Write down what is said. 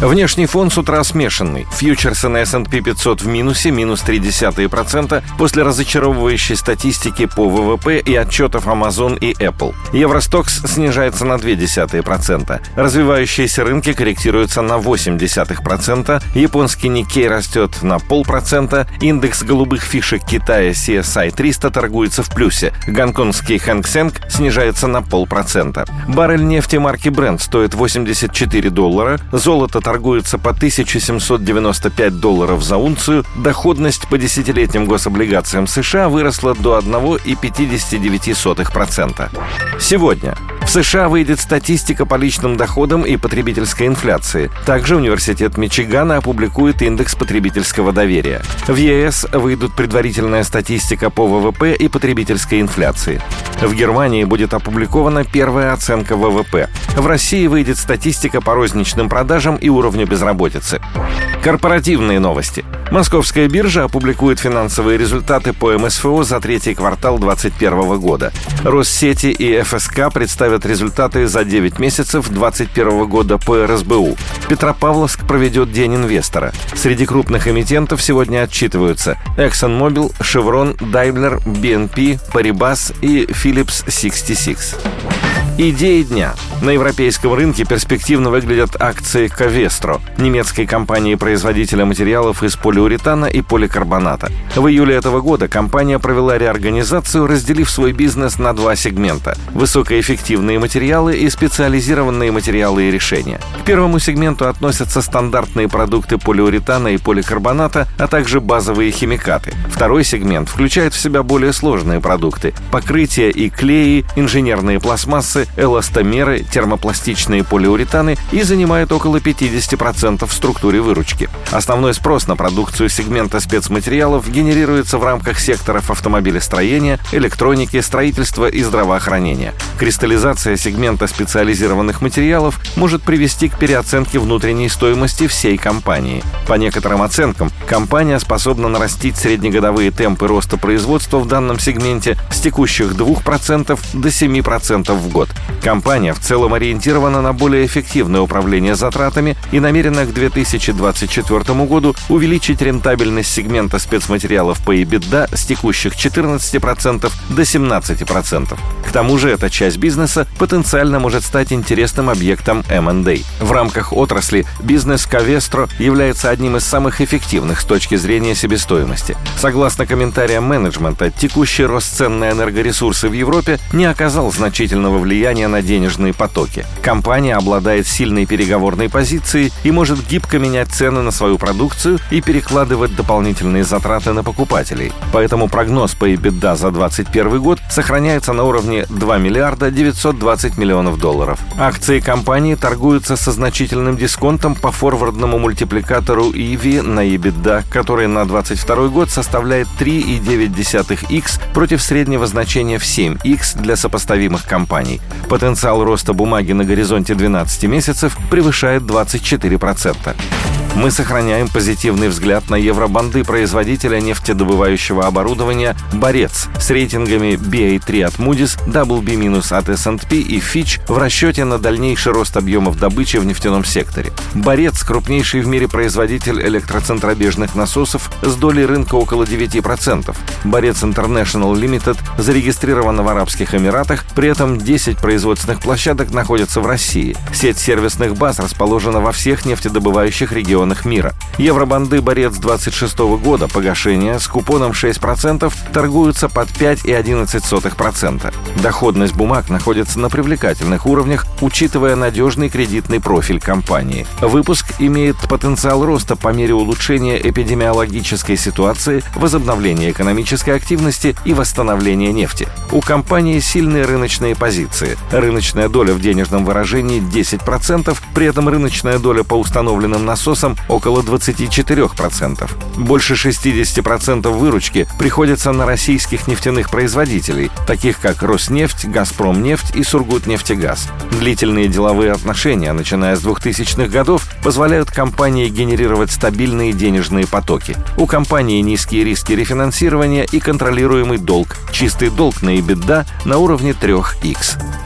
Внешний фон с утра смешанный. Фьючерсы на S&P 500 в минусе, минус 0,3% после разочаровывающей статистики по ВВП и отчетов Amazon и Apple. Евростокс снижается на 0,2%. Развивающиеся рынки корректируются на 0,8%. Японский Никей растет на 0,5%. Индекс голубых фишек Китая CSI 300 торгуется в плюсе. Гонконгский Хэнк Сенг снижается на 0,5%. Баррель нефти марки Brent стоит 84 доллара. Золото торгуется по 1795 долларов за унцию, доходность по десятилетним гособлигациям США выросла до 1,59%. Сегодня в США выйдет статистика по личным доходам и потребительской инфляции. Также Университет Мичигана опубликует индекс потребительского доверия. В ЕС выйдут предварительная статистика по ВВП и потребительской инфляции. В Германии будет опубликована первая оценка ВВП. В России выйдет статистика по розничным продажам и уровню безработицы. Корпоративные новости. Московская биржа опубликует финансовые результаты по МСФО за третий квартал 2021 года. Россети и ФСК представят результаты за 9 месяцев 2021 года по РСБУ. Петропавловск проведет День инвестора. Среди крупных эмитентов сегодня отчитываются ExxonMobil, Chevron, Daimler, BNP, Paribas и Philips 66. Идеи дня. На европейском рынке перспективно выглядят акции Ковестро, немецкой компании-производителя материалов из полиуретана и поликарбоната. В июле этого года компания провела реорганизацию, разделив свой бизнес на два сегмента – высокоэффективные материалы и специализированные материалы и решения. К первому сегменту относятся стандартные продукты полиуретана и поликарбоната, а также базовые химикаты. Второй сегмент включает в себя более сложные продукты – покрытия и клеи, инженерные пластмассы, эластомеры, термопластичные полиуретаны и занимает около 50% в структуре выручки. Основной спрос на продукцию сегмента спецматериалов генерируется в рамках секторов автомобилестроения, электроники, строительства и здравоохранения. Кристаллизация сегмента специализированных материалов может привести к переоценке внутренней стоимости всей компании. По некоторым оценкам, компания способна нарастить среднегодовые темпы роста производства в данном сегменте с текущих 2% до 7% в год. Компания в целом ориентирована на более эффективное управление затратами и намерена к 2024 году увеличить рентабельность сегмента спецматериалов по EBITDA с текущих 14% до 17%. К тому же эта часть бизнеса потенциально может стать интересным объектом M&A. В рамках отрасли бизнес Ковестро является одним из самых эффективных с точки зрения себестоимости. Согласно комментариям менеджмента, текущий рост цен на энергоресурсы в Европе не оказал значительного влияния на денежные потоки. Компания обладает сильной переговорной позицией и может гибко менять цены на свою продукцию и перекладывать дополнительные затраты на покупателей. Поэтому прогноз по EBITDA за 2021 год сохраняется на уровне 2 миллиарда 920 миллионов долларов. Акции компании торгуются со значительным дисконтом по форвардному мультипликатору EV на EBITDA, который на 2022 год составляет 3,9x против среднего значения в 7x для сопоставимых компаний. Потенциал роста бумаги на горизонте 12 месяцев превышает 24%. Мы сохраняем позитивный взгляд на евробанды производителя нефтедобывающего оборудования «Борец» с рейтингами BA3 от Moody's, WB- от S&P и Fitch в расчете на дальнейший рост объемов добычи в нефтяном секторе. «Борец» — крупнейший в мире производитель электроцентробежных насосов с долей рынка около 9%. «Борец International Limited» зарегистрирована в Арабских Эмиратах, при этом 10 производственных площадок находятся в России. Сеть сервисных баз расположена во всех нефтедобывающих регионах регионах мира. Евробанды «Борец» 26 года погашения с купоном 6% торгуются под 5,11%. Доходность бумаг находится на привлекательных уровнях, учитывая надежный кредитный профиль компании. Выпуск имеет потенциал роста по мере улучшения эпидемиологической ситуации, возобновления экономической активности и восстановления нефти. У компании сильные рыночные позиции. Рыночная доля в денежном выражении 10%, при этом рыночная доля по установленным насосам около 24%. Больше 60% выручки приходится на российских нефтяных производителей, таких как Роснефть, Газпромнефть и Сургутнефтегаз. Длительные деловые отношения, начиная с 2000-х годов, позволяют компании генерировать стабильные денежные потоки. У компании низкие риски рефинансирования и контролируемый долг. Чистый долг на EBITDA на уровне 3x.